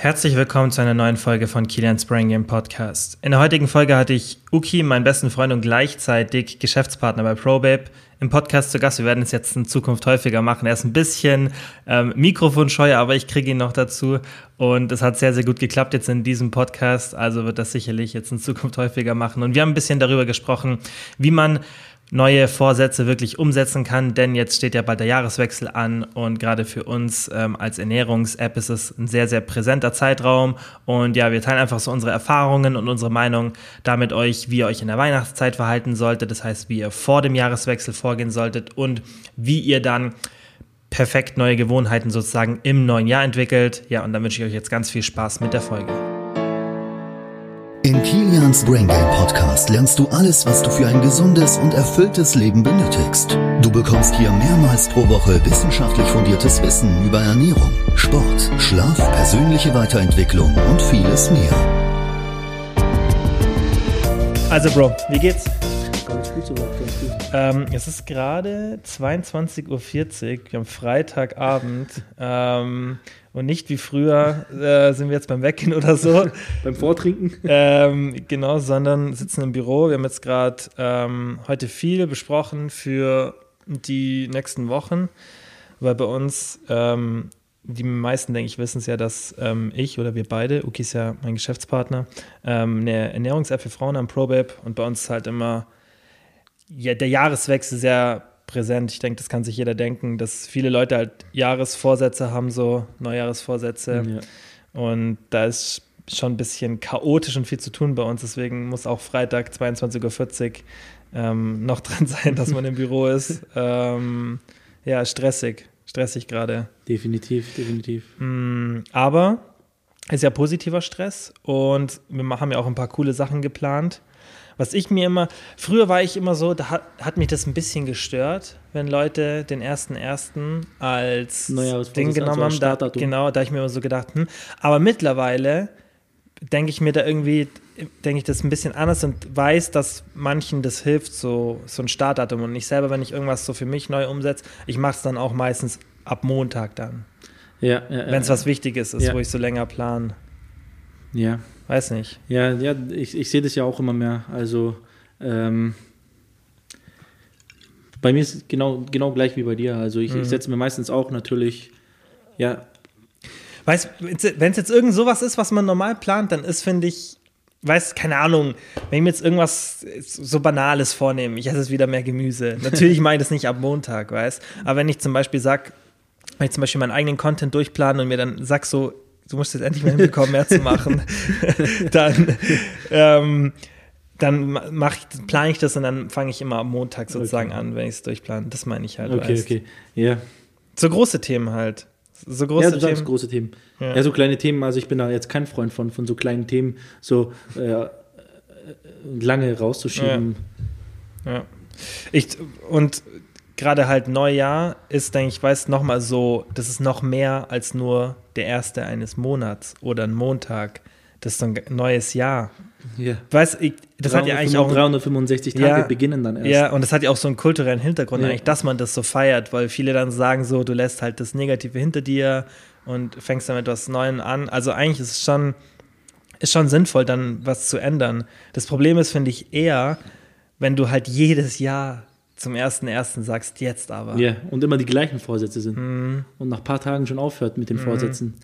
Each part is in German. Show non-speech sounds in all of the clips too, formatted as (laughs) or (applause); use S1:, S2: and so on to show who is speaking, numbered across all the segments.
S1: Herzlich willkommen zu einer neuen Folge von Kilian's Brain Game Podcast. In der heutigen Folge hatte ich Uki, meinen besten Freund und gleichzeitig Geschäftspartner bei ProBabe, im Podcast zu Gast. Wir werden es jetzt in Zukunft häufiger machen. Er ist ein bisschen ähm, mikrofonscheu, aber ich kriege ihn noch dazu. Und es hat sehr, sehr gut geklappt jetzt in diesem Podcast. Also wird das sicherlich jetzt in Zukunft häufiger machen. Und wir haben ein bisschen darüber gesprochen, wie man neue Vorsätze wirklich umsetzen kann, denn jetzt steht ja bald der Jahreswechsel an und gerade für uns ähm, als Ernährungs-App ist es ein sehr, sehr präsenter Zeitraum und ja, wir teilen einfach so unsere Erfahrungen und unsere Meinung damit euch, wie ihr euch in der Weihnachtszeit verhalten solltet, das heißt, wie ihr vor dem Jahreswechsel vorgehen solltet und wie ihr dann perfekt neue Gewohnheiten sozusagen im neuen Jahr entwickelt. Ja, und dann wünsche ich euch jetzt ganz viel Spaß mit der Folge.
S2: In Kilians Brain Game Podcast lernst du alles, was du für ein gesundes und erfülltes Leben benötigst. Du bekommst hier mehrmals pro Woche wissenschaftlich fundiertes Wissen über Ernährung, Sport, Schlaf, persönliche Weiterentwicklung und vieles mehr.
S1: Also Bro, wie geht's?
S3: Ganz gut soweit, ganz gut.
S1: Ähm, es ist gerade 22.40 Uhr, wir haben Freitagabend ähm, und nicht wie früher äh, sind wir jetzt beim Weggehen oder so. (laughs)
S3: Beim Vortrinken?
S1: ähm, genau, sondern sitzen im Büro. Wir haben jetzt gerade ähm, heute viel besprochen für die nächsten Wochen, weil bei uns ähm, die meisten, denke ich, wissen es ja, dass ähm, ich oder wir beide, Uki ist ja mein Geschäftspartner, ähm, eine Ernährungs-App für Frauen am ProBabe und bei uns ist halt immer ja, der Jahreswechsel sehr präsent. Ich denke, das kann sich jeder denken, dass viele Leute halt Jahresvorsätze haben, so Neujahresvorsätze.
S3: Ja.
S1: Und da ist schon ein bisschen chaotisch und viel zu tun bei uns. Deswegen muss auch Freitag 22.40 Uhr ähm, noch dran sein, dass man im (laughs) Büro ist. Ähm, ja, stressig. Stressig gerade.
S3: Definitiv, definitiv.
S1: Mm, Aber es ist ja positiver Stress und wir haben ja auch ein paar coole Sachen geplant. Was ich mir immer, früher war ich immer so, da hat, hat mich das ein bisschen gestört, wenn Leute den ersten ersten als
S3: Neujahrsvorsatz,
S1: Ding genommen
S3: also
S1: haben. Da, genau, da ich mir immer so gedacht, hm. aber mittlerweile denke ich mir da irgendwie, denke ich das ein bisschen anders und weiß, dass manchen das hilft, so, so ein Startdatum. Und ich selber, wenn ich irgendwas so für mich neu umsetze, ich mache es dann auch meistens ab Montag dann.
S3: Ja, ja,
S1: Wenn es
S3: ja,
S1: was Wichtiges ist, wo ich so länger plan.
S3: Ja,
S1: Weiß nicht.
S3: ja, ja ich, ich sehe das ja auch immer mehr. Also, ähm, bei mir ist es genau, genau gleich wie bei dir. Also, ich,
S1: Mhm.
S3: ich setze mir meistens auch natürlich, ja,
S1: Weißt wenn es jetzt irgend sowas ist, was man normal plant, dann ist, finde ich, weiß, keine Ahnung, wenn ich mir jetzt irgendwas so Banales vornehme, ich esse jetzt wieder mehr Gemüse. (laughs) Natürlich mache ich das nicht ab Montag, weißt Aber wenn ich zum Beispiel sag, wenn ich zum Beispiel meinen eigenen Content durchplane und mir dann sag so, du musst jetzt endlich mal hinbekommen, mehr zu machen, (laughs) dann, ähm, dann mach ich, plane ich das und dann fange ich immer am Montag sozusagen
S3: Okay.
S1: an, wenn ich es durchplane. Das meine ich halt.
S3: okay,
S1: weißt.
S3: okay. Ja,
S1: So große Themen halt. So große
S3: ja du sagst
S1: Themen.
S3: große Themen.
S1: Ja.
S3: Ja. so kleine Themen. Also, ich bin da jetzt kein Freund von, von so kleinen Themen, so äh, äh, lange rauszuschieben.
S1: Ja. Ich, und gerade halt Neujahr ist, denke ich, weiß noch mal so, das ist noch mehr als nur der erste eines Monats oder ein Montag. Das ist so ein neues Jahr.
S3: Ja.
S1: Weiß ich, das hat ja eigentlich auch
S3: 365 Tage
S1: Ja.
S3: beginnen dann erst.
S1: ja, und das hat ja auch so einen kulturellen Hintergrund
S3: Ja.
S1: eigentlich, dass man das so feiert, weil viele dann sagen so, du lässt halt das Negative hinter dir und fängst dann mit etwas Neuem an. Also eigentlich ist es schon, ist schon sinnvoll, dann was zu ändern. Das Problem ist, finde ich, eher, wenn du halt jedes Jahr zum ersten ersten sagst, jetzt aber.
S3: Ja, und immer die gleichen Vorsätze sind.
S1: Mhm.
S3: Und nach ein paar Tagen schon aufhört mit den Vorsätzen.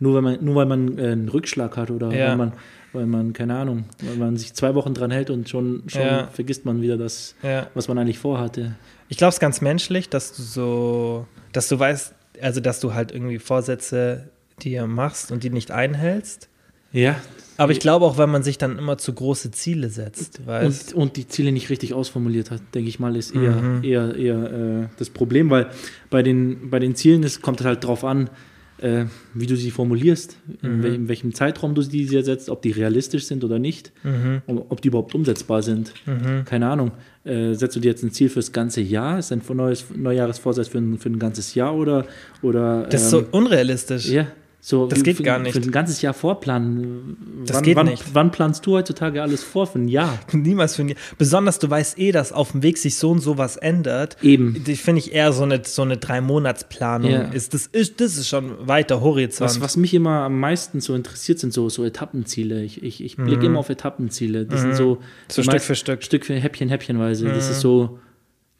S3: Nur, weil man, nur weil man äh, einen Rückschlag hat oder
S1: Ja.
S3: weil, man, weil man, keine Ahnung, weil man sich zwei Wochen dran hält und schon, schon
S1: Ja.
S3: vergisst man wieder das,
S1: Ja.
S3: was man eigentlich vorhatte.
S1: Ich glaube, es ist ganz menschlich, dass du so, dass du weißt, also dass du halt irgendwie Vorsätze dir machst und die nicht einhältst.
S3: Ja.
S1: Aber ich glaube auch, wenn man sich dann immer zu große Ziele setzt, weißt
S3: Und, und die Ziele nicht richtig ausformuliert hat, denke ich mal, ist eher,
S1: Mhm.
S3: eher, eher äh, das Problem, weil bei den, bei den Zielen es kommt halt drauf an, äh, wie du sie formulierst, in,
S1: Mhm.
S3: wel, in welchem Zeitraum du sie dir setzt, ob die realistisch sind oder nicht,
S1: Mhm.
S3: ob, ob die überhaupt umsetzbar sind.
S1: Mhm.
S3: Keine Ahnung. Äh, setzt du dir jetzt ein Ziel fürs ganze Jahr? Ist ein neues Neujahresvorsatz für ein, für ein ganzes Jahr oder. oder
S1: Das ist so
S3: ähm,
S1: unrealistisch.
S3: Ja, So,
S1: Das geht
S3: für,
S1: gar nicht.
S3: Für ein ganzes Jahr vorplanen.
S1: Das
S3: wann,
S1: geht
S3: wann,
S1: nicht.
S3: Wann planst du heutzutage alles vor für ein Jahr? (laughs)
S1: Niemals für ein Besonders du weißt eh, dass auf dem Weg sich so und so was ändert.
S3: Eben.
S1: Die finde ich eher so eine, so eine Drei-Monats-Planung.
S3: Ja.
S1: Ist, das, ist, das ist schon weiter Horizont.
S3: Was, was mich immer am meisten so interessiert, sind so, so Etappenziele. Ich, ich, ich blicke immer auf Etappenziele. Das sind so,
S1: Mhm. So Stück für Stück. Mhm.
S3: Stück für Häppchen, Häppchenweise. Das ist so,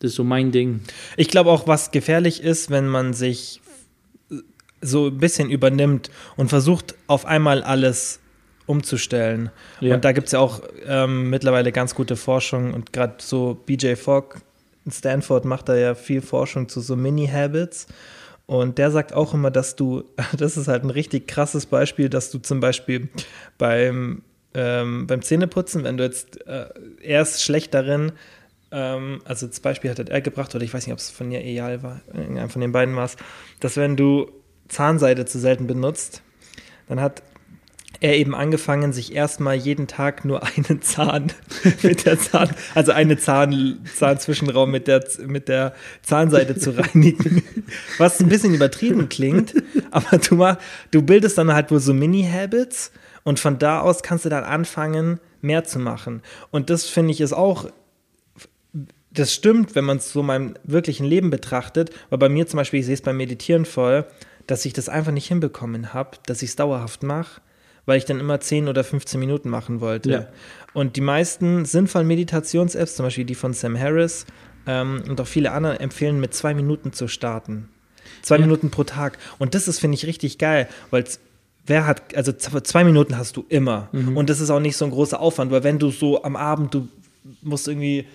S3: das ist so mein Ding.
S1: Ich glaube auch, was gefährlich ist, wenn man sich so ein bisschen übernimmt und versucht, auf einmal alles umzustellen.
S3: Ja.
S1: Und da gibt es ja auch ähm, mittlerweile ganz gute Forschung und gerade so BJ Fogg in Stanford macht da ja viel Forschung zu so Mini-Habits. Und der sagt auch immer, dass du, (laughs) das ist halt ein richtig krasses Beispiel, dass du zum Beispiel beim, ähm, beim Zähneputzen, wenn du jetzt, äh, er ist schlecht darin, ähm, also das Beispiel hat er gebracht, oder ich weiß nicht, ob es von ihr Eyal war, von den beiden war es, dass wenn du Zahnseide zu selten benutzt, dann hat er eben angefangen, sich erstmal jeden Tag nur (laughs) einen Zahn mit der Zahn, also eine Zahn, Zahnzwischenraum mit der, mit der Zahnseide zu reinigen. Was ein bisschen übertrieben klingt, aber du, mach, du bildest dann halt wohl so Mini-Habits und von da aus kannst du dann anfangen, mehr zu machen. Und das finde ich ist auch das stimmt, wenn man es so meinem wirklichen Leben betrachtet, weil bei mir zum Beispiel, ich sehe es beim Meditieren voll, dass ich das einfach nicht hinbekommen habe, dass ich es dauerhaft mache, weil ich dann immer 10 oder 15 Minuten machen wollte.
S3: Ja.
S1: Und die meisten sinnvollen Meditations-Apps, zum Beispiel die von Sam Harris ähm, und auch viele andere, empfehlen mit zwei Minuten zu starten. Zwei
S3: Ja.
S1: Minuten pro Tag. Und das ist, finde ich, richtig geil, weil wer hat, also zwei Minuten hast du immer. Und das ist auch nicht so ein großer Aufwand, weil wenn du so am Abend, du musst irgendwie,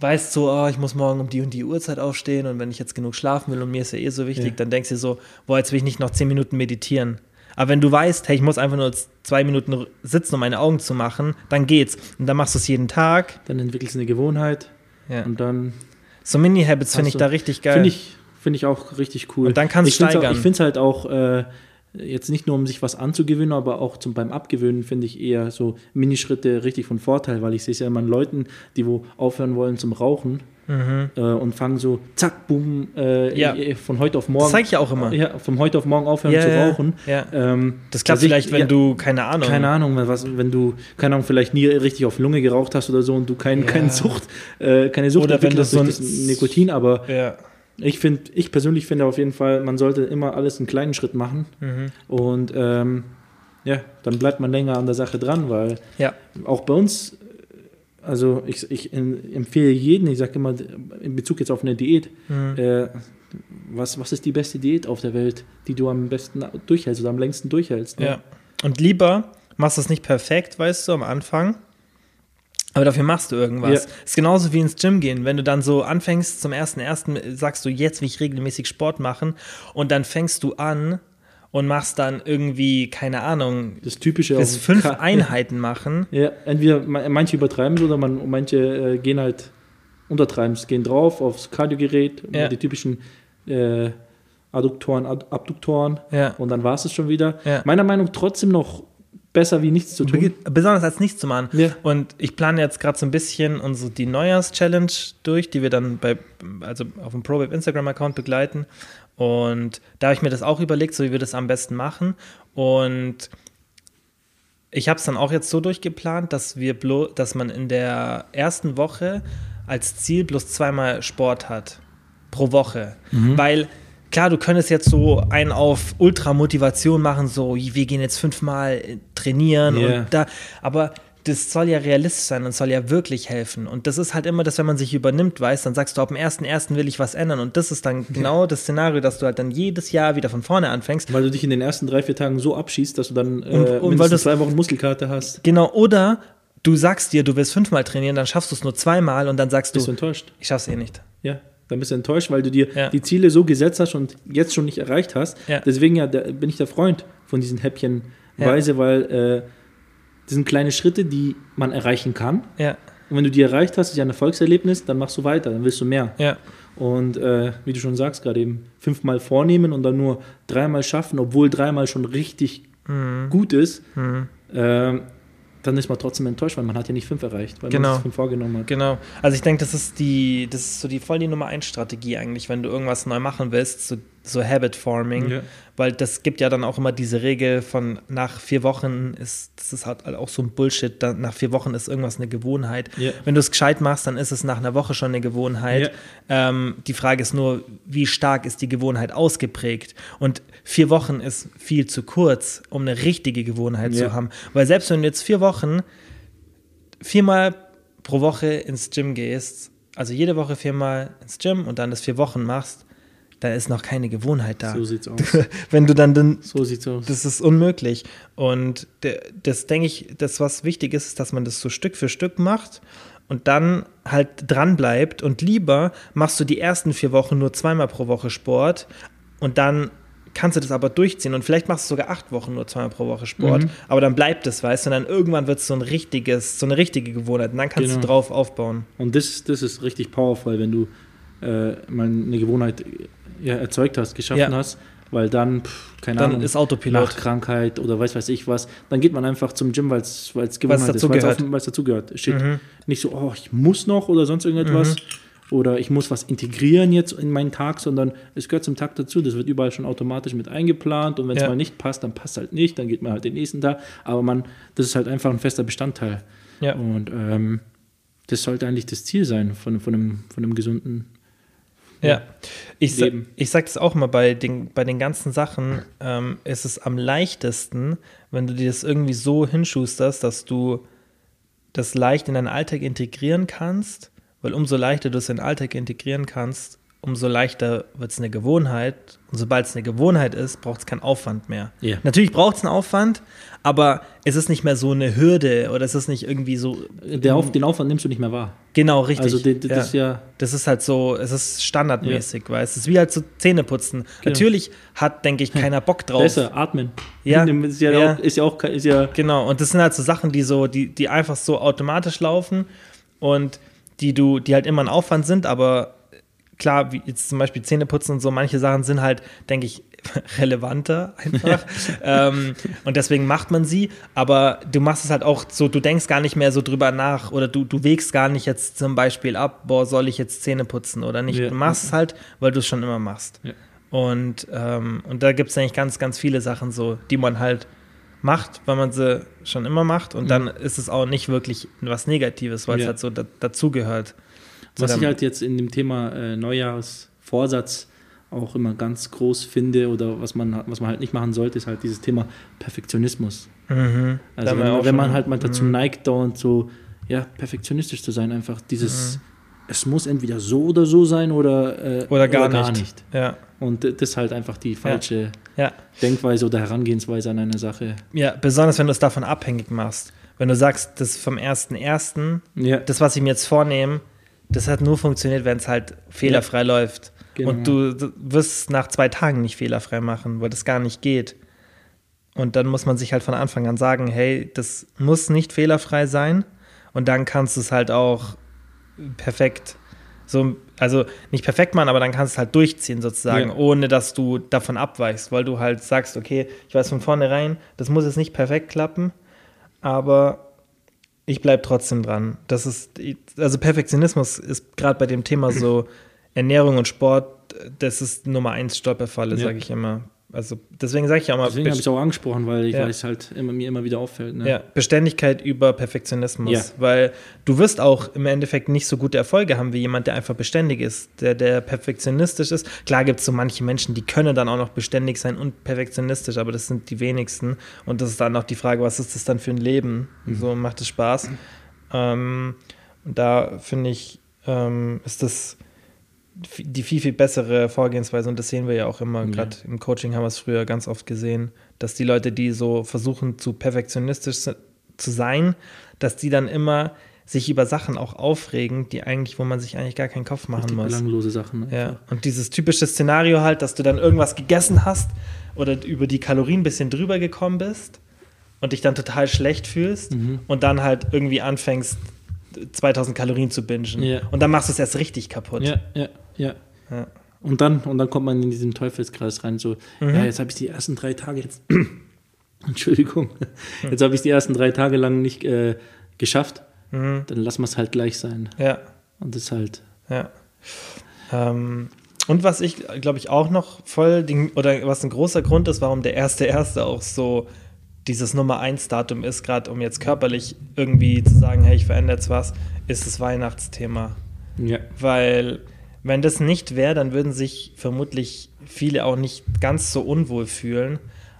S1: weißt so, oh, ich muss morgen um die und die Uhrzeit aufstehen und wenn ich jetzt genug schlafen will und mir ist ja eh so wichtig,
S3: Ja.
S1: dann denkst du dir so, boah, jetzt will ich nicht noch zehn Minuten meditieren. Aber wenn du weißt, hey, ich muss einfach nur zwei Minuten sitzen, um meine Augen zu machen, dann geht's. Und dann machst du es jeden Tag.
S3: Dann entwickelst du eine Gewohnheit
S1: Ja.
S3: und dann
S1: So Mini-Habits finde ich da richtig geil.
S3: Finde ich, find ich auch richtig cool.
S1: Und dann kannst du steigern.
S3: Auch, ich finde es halt auch äh, jetzt nicht nur, um sich was anzugewöhnen, aber auch zum, beim Abgewöhnen finde ich eher so Minischritte richtig von Vorteil, weil ich sehe es ja immer an Leuten, die wo aufhören wollen zum Rauchen äh, und fangen so zack, boom, äh,
S1: Mhm. Ja.
S3: äh, von heute auf morgen.
S1: Das zeige ich auch immer.
S3: Ja, von heute auf morgen aufhören
S1: Ja,
S3: zu rauchen.
S1: ja.
S3: Ähm,
S1: Das klappt
S3: also ich-
S1: vielleicht, wenn du, keine Ahnung.
S3: keine Ahnung, was, wenn du, keine Ahnung, vielleicht nie richtig auf Lunge geraucht hast oder so und du kein, keine Sucht, äh, keine Sucht
S1: Oder wenn
S3: hast
S1: so ein-
S3: das Nikotin, aber. Ich finde, ich persönlich finde auf jeden Fall, man sollte immer alles einen kleinen Schritt machen
S1: Mhm.
S3: und ähm, ja, dann bleibt man länger an der Sache dran, weil
S1: Ja.
S3: auch bei uns, also ich, ich em- empfehle jeden, ich sage immer in Bezug jetzt auf eine Diät,
S1: Mhm.
S3: äh, was, was ist die beste Diät auf der Welt, die du am besten durchhältst oder am längsten durchhältst? ne?
S1: Ja. Und lieber machst du es nicht perfekt, weißt du, am Anfang. Aber dafür machst du irgendwas.
S3: Ja.
S1: Ist genauso wie ins Gym gehen. Wenn du dann so anfängst, zum ersten ersten sagst du, jetzt will ich regelmäßig Sport machen und dann fängst du an und machst dann irgendwie, keine Ahnung,
S3: Das Typische
S1: bis
S3: auf-
S1: fünf
S3: Ka-
S1: Einheiten machen. (laughs)
S3: Ja, entweder ma- manche übertreiben es oder man, manche äh, gehen halt untertreiben es, gehen drauf aufs Kardiogerät,
S1: Ja.
S3: die typischen äh, Adduktoren, Ad Abduktoren
S1: Ja.
S3: und dann war es es schon wieder.
S1: Ja.
S3: Meiner Meinung nach trotzdem noch besser wie nichts zu tun.
S1: Besonders als nichts zu machen.
S3: Ja.
S1: Und ich plane jetzt gerade so ein bisschen unsere, die Neujahrs-Challenge durch, die wir dann bei, also auf dem ProWeb Instagram-Account begleiten. Und da habe ich mir das auch überlegt, so wie wir das am besten machen. Und ich habe es dann auch jetzt so durchgeplant, dass wir dass man in der ersten Woche als Ziel bloß zweimal Sport hat pro Woche.
S3: Mhm.
S1: Weil klar, du könntest jetzt so einen auf Ultramotivation machen, so wir gehen jetzt fünfmal äh, trainieren
S3: Ja.
S1: und da, aber das soll ja realistisch sein und soll ja wirklich helfen. Und das ist halt immer das, wenn man sich übernimmt, weiß, dann sagst du, ab dem 1.1. will ich was ändern. Und das ist dann (laughs) genau das Szenario, dass du halt dann jedes Jahr wieder von vorne anfängst.
S3: Weil du dich in den ersten drei, vier Tagen so abschießt, dass du dann äh,
S1: Und- und weil
S3: mindestens zwei Wochen Muskelkater hast.
S1: Genau, oder du sagst dir, du willst fünfmal trainieren, dann schaffst du es nur zweimal und dann sagst
S3: Bist du
S1: du,
S3: enttäuscht?
S1: ich schaff's eh nicht.
S3: Ja, dann bist du enttäuscht, weil du dir
S1: Ja.
S3: die Ziele so gesetzt hast und jetzt schon nicht erreicht hast.
S1: Ja.
S3: Deswegen ja, bin ich der Freund von diesen Häppchenweise, weil äh, das sind kleine Schritte, die man erreichen kann.
S1: Ja,
S3: Und wenn du die erreicht hast, ist ja ein Erfolgserlebnis, dann machst du weiter, dann willst du mehr.
S1: ja,
S3: Und äh, wie du schon sagst, gerade eben fünfmal vornehmen und dann nur dreimal schaffen, obwohl dreimal schon richtig
S1: Mhm.
S3: gut ist, ähm, dann ist man trotzdem enttäuscht, weil man hat ja nicht fünf erreicht, weil
S1: Genau.
S3: man sich fünf vorgenommen hat.
S1: genau. Also ich denke, das ist die, das ist so die voll die Nummer 1 Strategie eigentlich, wenn du irgendwas neu machen willst, so so Habit Forming,
S3: Ja.
S1: Weil das gibt ja dann auch immer diese Regel von nach vier Wochen ist, das ist halt auch so ein Bullshit, dann nach vier Wochen ist irgendwas eine Gewohnheit.
S3: Ja.
S1: Wenn du es gescheit machst, dann ist es nach einer Woche schon eine Gewohnheit. Ähm, die Frage ist nur, wie stark ist die Gewohnheit ausgeprägt? Und vier Wochen ist viel zu kurz, um eine richtige Gewohnheit
S3: Ja.
S1: zu haben. Weil selbst wenn du jetzt vier Wochen viermal pro Woche ins Gym gehst, also jede Woche viermal ins Gym und dann das vier Wochen machst, dann ist noch keine Gewohnheit da.
S3: So sieht's aus. (laughs)
S1: Wenn du dann, dann
S3: So sieht's aus.
S1: das ist unmöglich. Und das denke ich, das, was wichtig ist, ist, dass man das so Stück für Stück macht und dann halt dran bleibt. Und lieber machst du die ersten vier Wochen nur zweimal pro Woche Sport und dann kannst du das aber durchziehen. Und vielleicht machst du sogar acht Wochen nur zweimal pro Woche Sport,
S3: Mhm.
S1: aber dann bleibt es, weißt du, und dann irgendwann wird es so ein richtiges, so eine richtige Gewohnheit. Und dann kannst
S3: Genau.
S1: du drauf aufbauen.
S3: Und das, das ist richtig powerful, wenn du äh, mal eine Gewohnheit ja, erzeugt hast, geschaffen
S1: Ja.
S3: hast, weil dann, pff, keine
S1: Dann
S3: Ahnung,
S1: ist Autopilot.
S3: nach Krankheit oder weiß weiß ich was, dann geht man einfach zum Gym, weil es Gewohnheit ist,
S1: dazugehört.
S3: weil's auf- weil's dazugehört. Shit.
S1: Mhm.
S3: Nicht so, oh, ich muss noch oder sonst irgendetwas. Oder ich muss was integrieren jetzt in meinen Tag, sondern es gehört zum Tag dazu. Das wird überall schon automatisch mit eingeplant und wenn es
S1: Ja.
S3: mal nicht passt, dann passt halt nicht, dann geht man halt den nächsten Tag. Aber man, das ist halt einfach ein fester Bestandteil.
S1: Ja.
S3: Und ähm, das sollte eigentlich das Ziel sein von, von, einem, von einem gesunden.
S1: Ja, ich,
S3: Leben.
S1: ich sage das auch mal bei den, bei den ganzen Sachen, ähm, ist es am leichtesten, wenn du dir das irgendwie so hinschusterst, dass du das leicht in deinen Alltag integrieren kannst, weil umso leichter du es in den Alltag integrieren kannst, umso leichter wird es eine Gewohnheit. Und sobald es eine Gewohnheit ist, braucht es keinen Aufwand mehr.
S3: Ja.
S1: Natürlich braucht es einen Aufwand, aber es ist nicht mehr so eine Hürde oder es ist nicht irgendwie so.
S3: Der Auf, den Aufwand nimmst du nicht mehr wahr.
S1: Genau, richtig.
S3: Also die- die- das ist ja-
S1: Das ist halt so, es ist standardmäßig, weil es ist wie halt so Zähneputzen.
S3: Genau.
S1: Natürlich hat, denke ich, keiner Bock drauf.
S3: Besser, atmen.
S1: Ja.
S3: Ist ja,
S1: Ja.
S3: Auch, ist ja auch, ist ja,
S1: Genau, und das sind halt so Sachen, die so, die, die einfach so automatisch laufen und die du, die halt immer ein Aufwand sind, aber klar, wie jetzt zum Beispiel Zähneputzen und so, manche Sachen sind halt, denke ich, (laughs) relevanter einfach. (laughs) ähm, und deswegen macht man sie, aber du machst es halt auch so, du denkst gar nicht mehr so drüber nach oder du, du wägst gar nicht jetzt zum Beispiel ab, boah, soll ich jetzt Zähne putzen oder nicht.
S3: Ja.
S1: Du machst es halt, weil du es schon immer machst.
S3: Ja.
S1: Und, ähm, und da gibt es eigentlich ganz, ganz viele Sachen so, die man halt macht, weil man sie schon immer macht. Und dann ist es auch nicht wirklich was Negatives, weil es
S3: Ja.
S1: halt so da, dazugehört.
S3: Was ich halt jetzt in dem Thema äh, Neujahrsvorsatz auch immer ganz groß finde oder was man, was man halt nicht machen sollte, ist halt dieses Thema Perfektionismus.
S1: Mhm.
S3: Also wenn, wenn man halt mal dazu
S1: Mhm.
S3: neigt, dauernd so ja, perfektionistisch zu sein, einfach dieses, es muss entweder so oder so sein oder, äh,
S1: Oder gar, nicht. Ja,
S3: Und das ist halt einfach die falsche
S1: ja.
S3: Denkweise oder Herangehensweise an eine Sache.
S1: Ja, besonders wenn du es davon abhängig machst. Wenn du sagst, das vom 1.1.,
S3: Ja,
S1: das, was ich mir jetzt vornehme, das hat nur funktioniert, wenn es halt fehlerfrei läuft.
S3: Genau.
S1: Und du, du wirst es nach zwei Tagen nicht fehlerfrei machen, weil das gar nicht geht. Und dann muss man sich halt von Anfang an sagen, hey, das muss nicht fehlerfrei sein. Und dann kannst du es halt auch perfekt, so, also nicht perfekt machen, aber dann kannst du es halt durchziehen sozusagen,
S3: Ja.
S1: ohne dass du davon abweichst, weil du halt sagst, okay, ich weiß von vornherein, das muss jetzt nicht perfekt klappen, aber ich bleibe trotzdem dran. Das ist, also Perfektionismus ist gerade bei dem Thema so Ernährung und Sport, das ist Nummer eins Stolperfalle,
S3: Ja.
S1: sage ich immer. Also deswegen sage ich auch mal,
S3: deswegen habe ich auch angesprochen, weil ich
S1: Ja.
S3: es halt immer, mir immer wieder auffällt. Ne?
S1: ja, Beständigkeit über Perfektionismus.
S3: Ja.
S1: Weil du wirst auch im Endeffekt nicht so gute Erfolge haben wie jemand, der einfach beständig ist, der, der perfektionistisch ist. Klar gibt es so manche Menschen, die können dann auch noch beständig sein und perfektionistisch, aber das sind die wenigsten. Und das ist dann auch die Frage, was ist das dann für ein Leben? So macht es Spaß. Ähm, und da finde ich, ähm, ist das die viel, viel bessere Vorgehensweise und das sehen wir ja auch immer,
S3: Ja.
S1: gerade im Coaching haben wir es früher ganz oft gesehen, dass die Leute, die so versuchen zu perfektionistisch zu sein, dass die dann immer sich über Sachen auch aufregen, die eigentlich, wo man sich eigentlich gar keinen Kopf machen muss.
S3: belanglose Sachen. einfach.
S1: Ja, und dieses typische Szenario halt, dass du dann irgendwas gegessen hast oder über die Kalorien ein bisschen drüber gekommen bist und dich dann total schlecht fühlst
S3: Mhm.
S1: und dann halt irgendwie anfängst, 2000 Kalorien zu bingen.
S3: Ja.
S1: Und dann machst du es erst richtig kaputt.
S3: Ja, ja, ja.
S1: Ja.
S3: Und dann, und dann kommt man in diesen Teufelskreis rein, so,
S1: Mhm.
S3: ja, jetzt habe ich die ersten drei Tage jetzt, (clears throat) Entschuldigung, jetzt habe ich die ersten drei Tage lang nicht äh, geschafft,
S1: Mhm.
S3: dann lassen wir es halt gleich sein.
S1: Ja,
S3: Und das halt,
S1: ja. Ähm, Und was ich, glaube ich, auch noch voll, oder was ein großer Grund ist, warum der erste Erste auch so dieses Nummer 1 Datum ist, gerade um jetzt körperlich irgendwie zu sagen, hey, ich verändere jetzt was, ist das Weihnachtsthema.
S3: Ja.
S1: Weil wenn das nicht wäre, dann würden sich vermutlich viele auch nicht ganz so unwohl fühlen.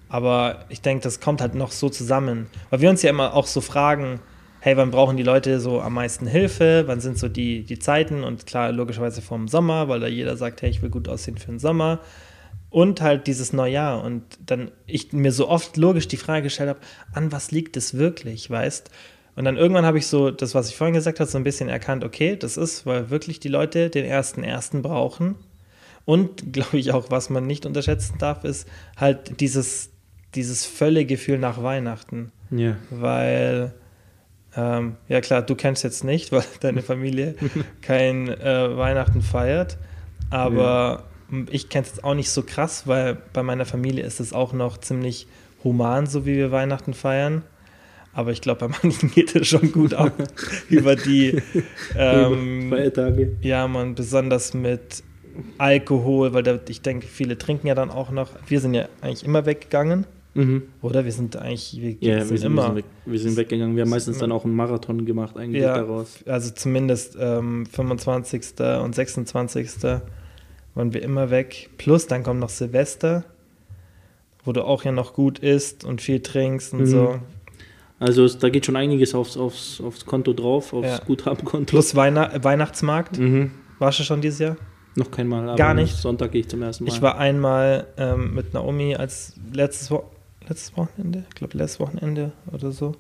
S1: Aber ich denke, das kommt halt noch so zusammen. Weil wir uns ja immer auch so fragen, hey, wann brauchen die Leute so am meisten Hilfe? Wann sind so die, die Zeiten? Und klar, logischerweise vom Sommer, weil da jeder sagt, hey, ich will gut aussehen für den Sommer. Und halt dieses Neujahr. Und dann ich mir so oft logisch die Frage gestellt habe, an was liegt es wirklich, weißt? Und dann irgendwann habe ich so das, was ich vorhin gesagt habe, so ein bisschen erkannt, okay, das ist, weil wirklich die Leute den ersten ersten brauchen. Und (laughs) glaube ich auch, was man nicht unterschätzen darf, ist halt dieses, dieses Völlegefühl nach Weihnachten.
S3: Ja.
S1: Weil, ähm, ja klar, du kennst jetzt nicht, (laughs) weil deine Familie (laughs) kein äh, Weihnachten feiert. Aber ja. Ich kenne es jetzt auch nicht so krass, weil bei meiner Familie ist es auch noch ziemlich human, so wie wir Weihnachten feiern. Aber ich glaube, bei manchen (laughs) geht es schon gut ab (laughs) über die
S3: ähm, Feiertage.
S1: Ja, man, besonders mit Alkohol, weil da, ich denke, viele trinken ja dann auch noch. Wir sind ja eigentlich immer weggegangen.
S3: Mhm.
S1: Oder wir sind eigentlich, wir,
S3: ja,
S1: sind
S3: wir sind,
S1: immer.
S3: Wir sind, weg, wir sind weggegangen. Wir haben meistens dann auch einen Marathon gemacht, eigentlich
S1: ja,
S3: daraus.
S1: Also zumindest ähm, 25. und 26. waren wir immer weg. Plus dann kommt noch Silvester, wo du auch ja noch gut isst und viel trinkst und
S3: Mhm.
S1: so.
S3: Also da geht schon einiges aufs, aufs, aufs Konto drauf, aufs
S1: Ja.
S3: Guthabenkonto.
S1: Plus Weihna Weihnachtsmarkt.
S3: Mhm.
S1: Warst du schon dieses Jahr?
S3: Noch kein Mal, aber
S1: Gar nicht?
S3: Sonntag gehe ich zum ersten Mal.
S1: Ich war einmal ähm, mit Naomi als letztes, Wo letztes Wochenende, ich glaube letztes Wochenende oder so,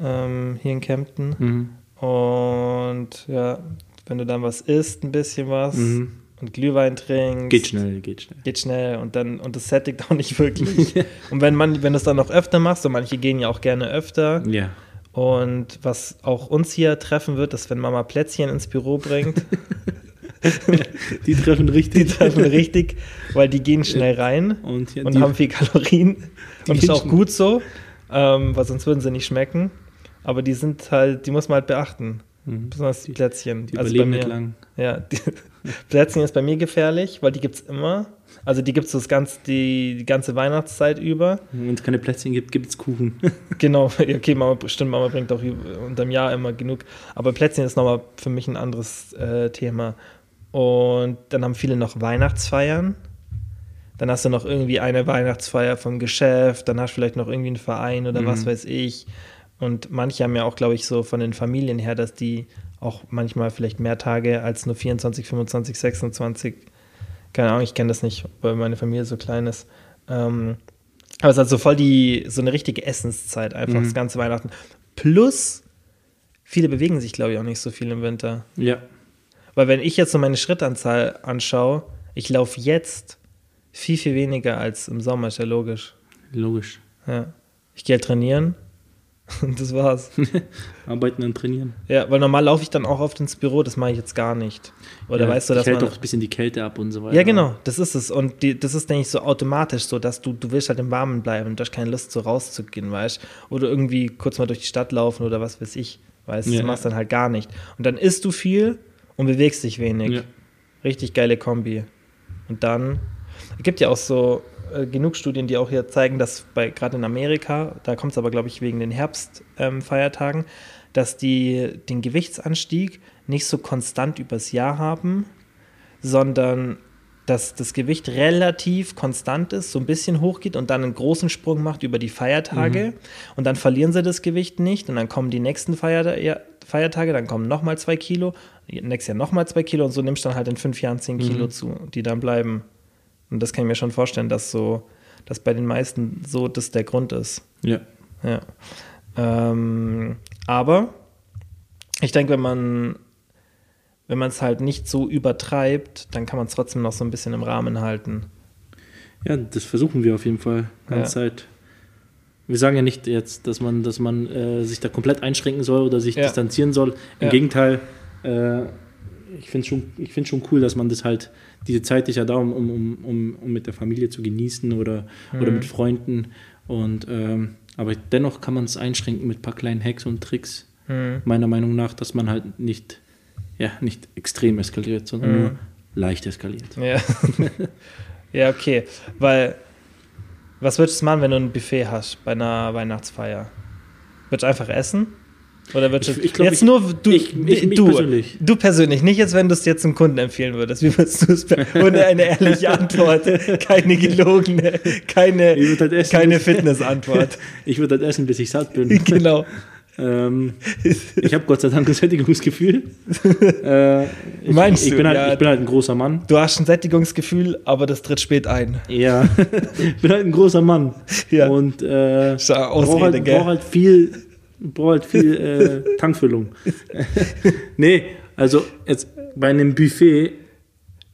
S1: ähm, hier in Kempten.
S3: Mhm.
S1: Und ja, wenn du dann was isst, ein bisschen was
S3: Mhm.
S1: Und Glühwein trinkst.
S3: Geht schnell, geht schnell.
S1: Geht schnell und dann, und das sättigt auch nicht wirklich. (laughs) und wenn man, wenn du es dann noch öfter machst, und manche gehen ja auch gerne öfter.
S3: Ja.
S1: Und was auch uns hier treffen wird, ist, wenn Mama Plätzchen ins Büro bringt. (laughs)
S3: Die treffen
S1: Die
S3: richtig.
S1: treffen richtig, weil die gehen schnell rein
S3: Und, ja,
S1: und
S3: die,
S1: haben viel Kalorien.
S3: Die
S1: Und ist auch gut so, ähm, weil sonst würden sie nicht schmecken. Aber die sind halt, die muss man halt beachten.
S3: Mhm.
S1: Besonders die Plätzchen.
S3: die
S1: Also
S3: überleben
S1: mir,
S3: nicht lang.
S1: ja, die, (laughs) Plätzchen ist bei mir gefährlich, weil die gibt es immer. Also die gibt es ganz, die, die ganze Weihnachtszeit über.
S3: Wenn es keine Plätzchen gibt, gibt es Kuchen. (laughs)
S1: Genau, (laughs) okay, Mama, stimmt, Mama bringt auch unterm Jahr immer genug. Aber Plätzchen ist nochmal für mich ein anderes äh, Thema. Und dann haben viele noch Weihnachtsfeiern. Dann hast du noch irgendwie eine Weihnachtsfeier vom Geschäft, dann hast du vielleicht noch irgendwie einen Verein oder
S3: Mhm.
S1: was weiß ich. Und manche haben ja auch, glaube ich, so von den Familien her, dass die auch manchmal vielleicht mehr Tage als nur 24, 25, 26, keine Ahnung, ich kenne das nicht, weil meine Familie so klein ist. Ähm, aber es ist halt so voll die, so eine richtige Essenszeit, einfach
S3: Mhm.
S1: das ganze Weihnachten. Plus, viele bewegen sich, glaube ich, auch nicht so viel im Winter.
S3: Ja.
S1: Weil wenn ich jetzt so meine Schrittanzahl anschaue, ich laufe jetzt viel, viel weniger als im Sommer, ist ja logisch.
S3: Logisch.
S1: Ja. Ich gehe halt trainieren (laughs) und das war's. (laughs)
S3: Arbeiten und trainieren.
S1: Ja, weil normal laufe ich dann auch oft ins Büro, das mache ich jetzt gar nicht. Oder
S3: ja,
S1: weißt du, dass
S3: hält
S1: man.
S3: doch ein bisschen die Kälte ab und so weiter.
S1: Ja, genau, das ist es. Und die, das ist, denke ich, so automatisch so, dass du, du willst halt im Warmen bleiben, du hast keine Lust, so rauszugehen, weißt Oder irgendwie kurz mal durch die Stadt laufen oder was weiß ich, weißt du,
S3: Ja.
S1: das machst dann halt gar nicht. Und dann isst du viel und bewegst dich wenig.
S3: Ja.
S1: Richtig geile Kombi. Und dann, es gibt ja auch so äh, genug Studien, die auch hier zeigen, dass bei gerade in Amerika, da kommt es aber, glaube ich, wegen den Herbstfeiertagen, ähm, dass die den Gewichtsanstieg nicht so konstant übers Jahr haben, sondern dass das Gewicht relativ konstant ist, so ein bisschen hochgeht und dann einen großen Sprung macht über die Feiertage. Und dann verlieren sie das Gewicht nicht und dann kommen die nächsten Feierta Feiertage, dann kommen nochmal zwei Kilo, nächstes Jahr nochmal zwei Kilo und so nimmst du dann halt in fünf Jahren zehn Kilo zu, die dann bleiben. Und das kann ich mir schon vorstellen, dass so, dass bei den meisten so das der Grund ist.
S3: Ja.
S1: Ja. Ähm, aber ich denke, wenn man wenn man es halt nicht so übertreibt, dann kann man es trotzdem noch so ein bisschen im Rahmen halten.
S3: Ja, das versuchen wir auf jeden Fall. Ganze Zeit. Wir sagen ja nicht jetzt, dass man, dass man äh, sich da komplett einschränken soll oder sich
S1: Ja.
S3: distanzieren soll. Im
S1: Ja.
S3: Gegenteil, äh, ich finde es schon, ich schon cool, dass man das halt, diese Zeit ist ja da, um, um, um, um, mit der Familie zu genießen oder, oder
S1: Mhm.
S3: mit Freunden. Und ähm, aber dennoch kann man es einschränken mit ein paar kleinen Hacks und Tricks,
S1: Mhm.
S3: meiner Meinung nach, dass man halt nicht, ja, nicht extrem eskaliert, sondern
S1: Mhm.
S3: nur leicht eskaliert.
S1: Ja. (laughs) ja, okay. Weil, was würdest du machen, wenn du ein Buffet hast bei einer Weihnachtsfeier? Würdest du einfach essen? Oder du
S3: Ich- ich glaub,
S1: jetzt
S3: ich-
S1: nur du,
S3: ich- ich-
S1: du,
S3: persönlich.
S1: du persönlich, nicht jetzt, wenn du es jetzt einem Kunden empfehlen würdest. Wie würdest du es (laughs) ohne eine ehrliche Antwort, keine gelogene, keine,
S3: Ich halt essen.
S1: keine Fitnessantwort. (laughs)
S3: Ich würde das essen, bis ich satt bin. (laughs)
S1: genau.
S3: ähm, ich habe Gott sei Dank ein Sättigungsgefühl. äh, ich,
S1: Meinst
S3: ich,
S1: du?
S3: bin halt,
S1: Ja.
S3: ich bin halt ein großer Mann.
S1: Du hast ein Sättigungsgefühl, aber das tritt spät ein.
S3: Ja, ich bin halt ein großer Mann.
S1: Ja.
S3: Und äh, brauche halt,
S1: gell?
S3: brauch halt viel, brauch halt viel äh, (laughs) Tankfüllung. (laughs) nee, also jetzt bei einem Buffet,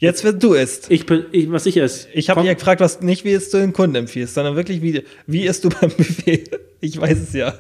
S1: Jetzt, wenn du isst.
S3: ich, ich, was ich esse.
S1: Ich habe ja gefragt, was nicht wie es du den Kunden empfiehlst, sondern wirklich wie, wie isst du beim (laughs) Buffet? Ich weiß es ja.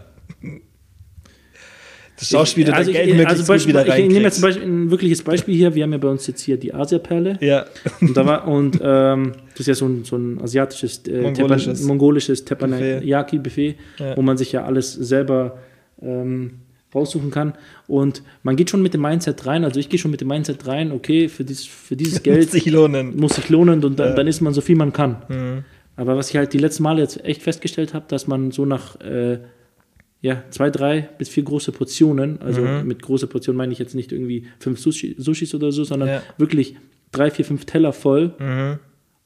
S1: Das Schauspiel, du
S3: also
S1: dein
S3: ich,
S1: Geld
S3: also Beispiel,
S1: wieder
S3: ich nehme jetzt Beispiel ein wirkliches Beispiel hier. Wir haben ja bei uns jetzt hier die Asia-Perle.
S1: Ja,
S3: Und, da war, und ähm, das ist ja so ein, so ein asiatisches, äh,
S1: Mongolisches.
S3: Tepan- mongolisches Teppanyaki-Buffet,
S1: Ja.
S3: wo man sich ja alles selber ähm, raussuchen kann. Und man geht schon mit dem Mindset rein, also ich gehe schon mit dem Mindset rein, okay, für dieses, für dieses (laughs) Geld
S1: Geld sich lohnen.
S3: muss sich lohnen und dann,
S1: Ja.
S3: dann isst man so viel man kann.
S1: Mhm.
S3: Aber was ich halt die letzten Male jetzt echt festgestellt habe, dass man so nach äh, ja, zwei, drei bis vier große Portionen, also
S1: Mhm.
S3: mit große Portionen meine ich jetzt nicht irgendwie fünf Sushi, Sushis oder so, sondern
S1: Ja.
S3: wirklich drei, vier, fünf Teller voll,
S1: Mhm.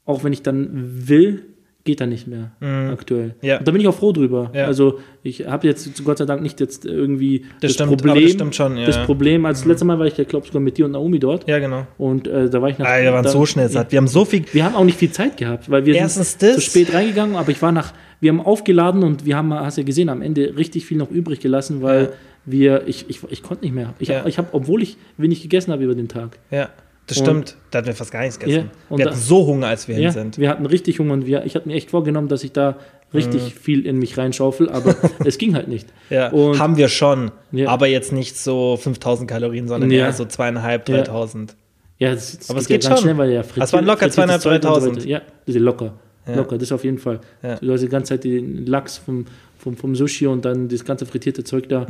S3: auch wenn ich dann will, geht dann nicht mehr aktuell.
S1: Ja.
S3: Und da bin ich auch froh drüber.
S1: Ja.
S3: Also ich habe jetzt Gott sei Dank nicht jetzt irgendwie
S1: Das stimmt, aber
S3: Problem.
S1: das stimmt schon, ja.
S3: Das Problem, als das letzte Mal war ich, glaube sogar mit dir und Naomi dort.
S1: Ja, genau.
S3: Und äh, da war ich nach.
S1: Ah, wir waren
S3: da,
S1: so schnell satt. Wir haben so viel.
S3: Wir haben auch nicht viel Zeit gehabt, weil wir
S1: Erstens
S3: sind
S1: das.
S3: zu spät reingegangen, aber ich war nach, wir haben aufgeladen und wir haben, hast ja gesehen, am Ende richtig viel noch übrig gelassen, weil
S1: Ja.
S3: wir, ich, ich, ich konnte nicht mehr. Ich,
S1: Ja.
S3: ich habe, obwohl ich wenig gegessen habe über den Tag.
S1: Ja, das
S3: Und-
S1: stimmt. Da hatten wir fast gar nichts gegessen.
S3: Ja, und
S1: wir hatten so Hunger, als wir
S3: Ja,
S1: hin sind.
S3: wir hatten richtig Hunger und wir, ich hatte mir echt vorgenommen, dass ich da richtig viel in mich reinschaufel, aber (laughs) es ging halt nicht.
S1: Ja,
S3: Und-
S1: haben wir schon.
S3: Ja.
S1: Aber jetzt nicht so 5000 Kalorien, sondern
S3: Ja.
S1: eher so zweieinhalb,
S3: Ja.
S1: 3000.
S3: Ja, das, das
S1: Aber es geht
S3: ganz
S1: schon.
S3: schnell, weil ja
S1: Das waren locker
S3: frittiertes
S1: 200,
S3: Zeug und so
S1: 3000.
S3: weiter. Ja, das ist locker. Locker, das auf jeden Fall. Du hast die ganze Zeit den Lachs vom, vom, vom Sushi und dann das ganze frittierte Zeug da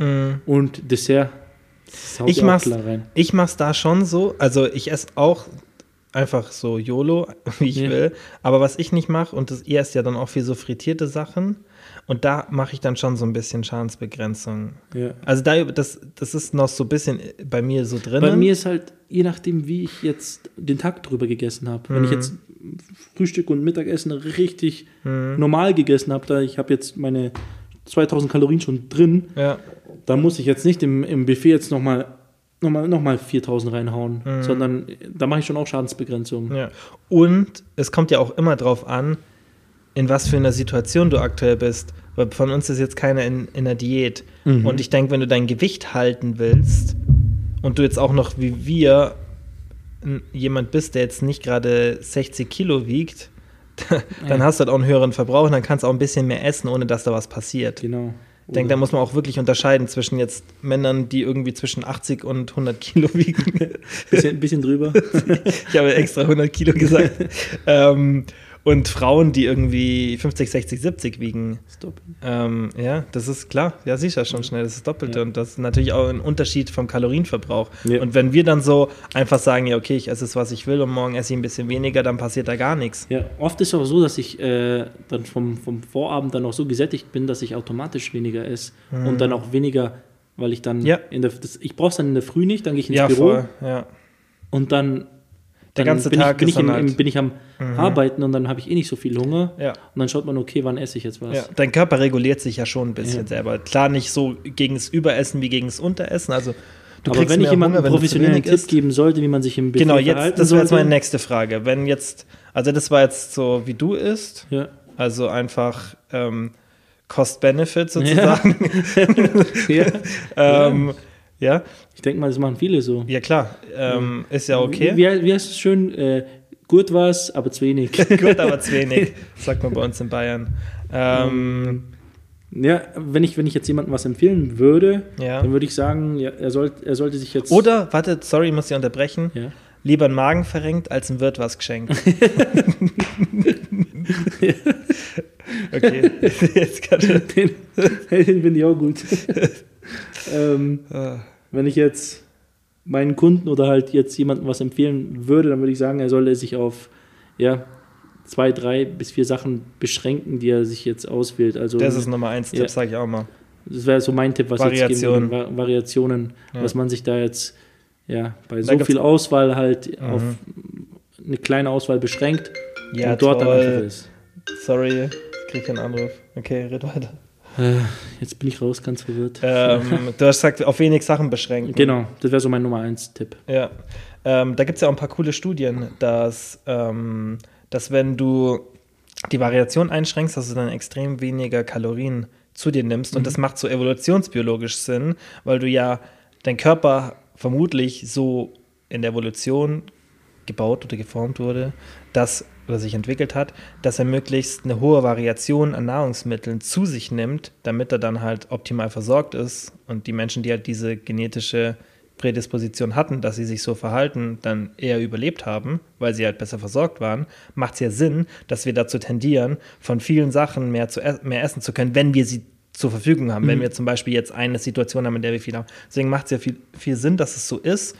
S3: und Dessert.
S1: Mhm. Ich mach's, ich mach's da schon so. Also ich esse auch einfach so YOLO, (laughs) wie ich
S3: Ja.
S1: will. Aber was ich nicht mache, und das, ihr esst ja dann auch viel so frittierte Sachen. Und da mache ich dann schon so ein bisschen Schadensbegrenzung.
S3: Ja.
S1: Also da, das, das ist noch so ein bisschen bei mir so drin.
S3: Bei mir ist halt, je nachdem, wie ich jetzt den Tag drüber gegessen habe. Wenn ich
S1: Mhm.
S3: jetzt Frühstück und Mittagessen richtig
S1: Mhm.
S3: normal gegessen habe, da ich habe jetzt meine 2000 Kalorien schon drin,
S1: ja.
S3: Da muss ich jetzt nicht im, im Buffet jetzt nochmal noch mal, noch mal 4000 reinhauen,
S1: Mhm.
S3: sondern da mache ich schon auch Schadensbegrenzung.
S1: Ja. Und es kommt ja auch immer drauf an, in was für einer Situation du aktuell bist. Weil von uns ist jetzt keiner in, in einer Diät.
S3: Mhm.
S1: Und ich denke, wenn du dein Gewicht halten willst und du jetzt auch noch wie wir jemand bist, der jetzt nicht gerade 60 Kilo wiegt, (laughs) dann hast du halt auch einen höheren Verbrauch und dann kannst du auch ein bisschen mehr essen, ohne dass da was passiert.
S3: Genau.
S1: Ich denke, da muss man auch wirklich unterscheiden zwischen jetzt Männern, die irgendwie zwischen 80 und 100 Kilo wiegen.
S3: bisschen, bisschen drüber. (laughs)
S1: Ich habe extra 100 Kilo gesagt. (laughs) ähm, und Frauen, die irgendwie 50, 60, 70 wiegen.
S3: Stop.
S1: Ähm, ja, das ist klar. Ja, siehst ja schon schnell, das ist das Doppelte.
S3: Ja.
S1: Und das ist natürlich auch ein Unterschied vom Kalorienverbrauch.
S3: Ja.
S1: Und wenn wir dann so einfach sagen, ja, okay, ich esse es, was ich will und morgen esse ich ein bisschen weniger, dann passiert da gar nichts.
S3: Ja, oft ist es auch so, dass ich äh, dann vom, vom Vorabend dann auch so gesättigt bin, dass ich automatisch weniger esse und dann auch weniger, weil ich dann
S1: Mhm. Ja.
S3: in der, das, ich brauche es dann in der Früh nicht, dann gehe ich ins
S1: Ja,
S3: Büro
S1: voll. Ja.
S3: und dann,
S1: Der ganze
S3: bin,
S1: Tag
S3: ich, bin, ich im,
S1: halt-
S3: bin ich am Arbeiten und dann habe ich eh nicht so viel Hunger
S1: Ja.
S3: und dann schaut man, okay, wann esse ich jetzt was.
S1: Ja, dein Körper reguliert sich ja schon ein bisschen
S3: Ja.
S1: selber. Klar, nicht so gegen das Überessen wie gegen das Unteressen. Also, du
S3: Aber
S1: kriegst
S3: wenn ich jemandem
S1: Hunger,
S3: professionellen Tipp
S1: isst.
S3: geben sollte, wie man sich im Buffet
S1: Genau, jetzt, das wäre jetzt meine nächste Frage. Wenn jetzt, also das war jetzt so, wie du isst,
S3: Ja.
S1: also einfach ähm, Cost-Benefit sozusagen.
S3: ja. (laughs) (laughs)
S1: ähm, ja.
S3: Ich denke mal, das machen viele so.
S1: ja, klar, ähm, ist ja okay.
S3: Wie, wie heißt es schön? Äh, gut was, aber zu wenig. (laughs)
S1: Gut, aber zu wenig, (laughs) sagt man bei uns in Bayern. Ähm,
S3: Ja, wenn ich, wenn ich jetzt jemandem was empfehlen würde,
S1: Ja.
S3: dann würde ich sagen, ja, er, soll, er sollte sich jetzt.
S1: oder, warte, sorry, ich muss dich unterbrechen.
S3: Ja.
S1: Lieber einen Magen verrenkt, als ein Wirt was geschenkt. (laughs) okay, jetzt kann
S3: Den, den finde ich auch gut. ähm,
S1: äh,
S3: wenn ich jetzt meinen Kunden oder halt jetzt jemandem was empfehlen würde, dann würde ich sagen, er solle sich auf ja, zwei, drei bis vier Sachen beschränken, die er sich jetzt auswählt. Also,
S1: Das ist Nummer eins Tipp,
S3: Ja.
S1: sage ich auch mal.
S3: das wäre so mein Tipp, was ich jetzt geben würde. Va- Variationen,
S1: Ja.
S3: was man sich da jetzt ja, bei
S1: Da
S3: so viel Auswahl halt
S1: Mhm.
S3: auf eine kleine Auswahl beschränkt
S1: Ja,
S3: und dort dann
S1: toll.
S3: einfach ist.
S1: Sorry, ich krieg keinen Anruf. Okay, red weiter.
S3: Äh, jetzt bin ich raus, ganz verwirrt.
S1: Ähm, (laughs) du hast gesagt, auf wenig Sachen beschränken.
S3: Genau, das wäre so mein Nummer eins Tipp.
S1: Ja, ähm, da gibt es ja auch ein paar coole Studien, dass, ähm, dass wenn du die Variation einschränkst, dass du dann extrem weniger Kalorien zu dir nimmst. Und das macht so evolutionsbiologisch Sinn, weil du ja dein Körper vermutlich so in der Evolution gebaut oder geformt wurde, dass oder sich entwickelt hat, dass er möglichst eine hohe Variation an Nahrungsmitteln zu sich nimmt, damit er dann halt optimal versorgt ist und die Menschen, die halt diese genetische Prädisposition hatten, dass sie sich so verhalten, dann eher überlebt haben, weil sie halt besser versorgt waren, macht es ja Sinn, dass wir dazu tendieren, von vielen Sachen mehr, zu mehr essen zu können, wenn wir sie zur Verfügung haben. Wenn wir zum Beispiel jetzt eine Situation haben, in der wir viel haben. Deswegen macht es ja viel, viel Sinn, dass es so ist.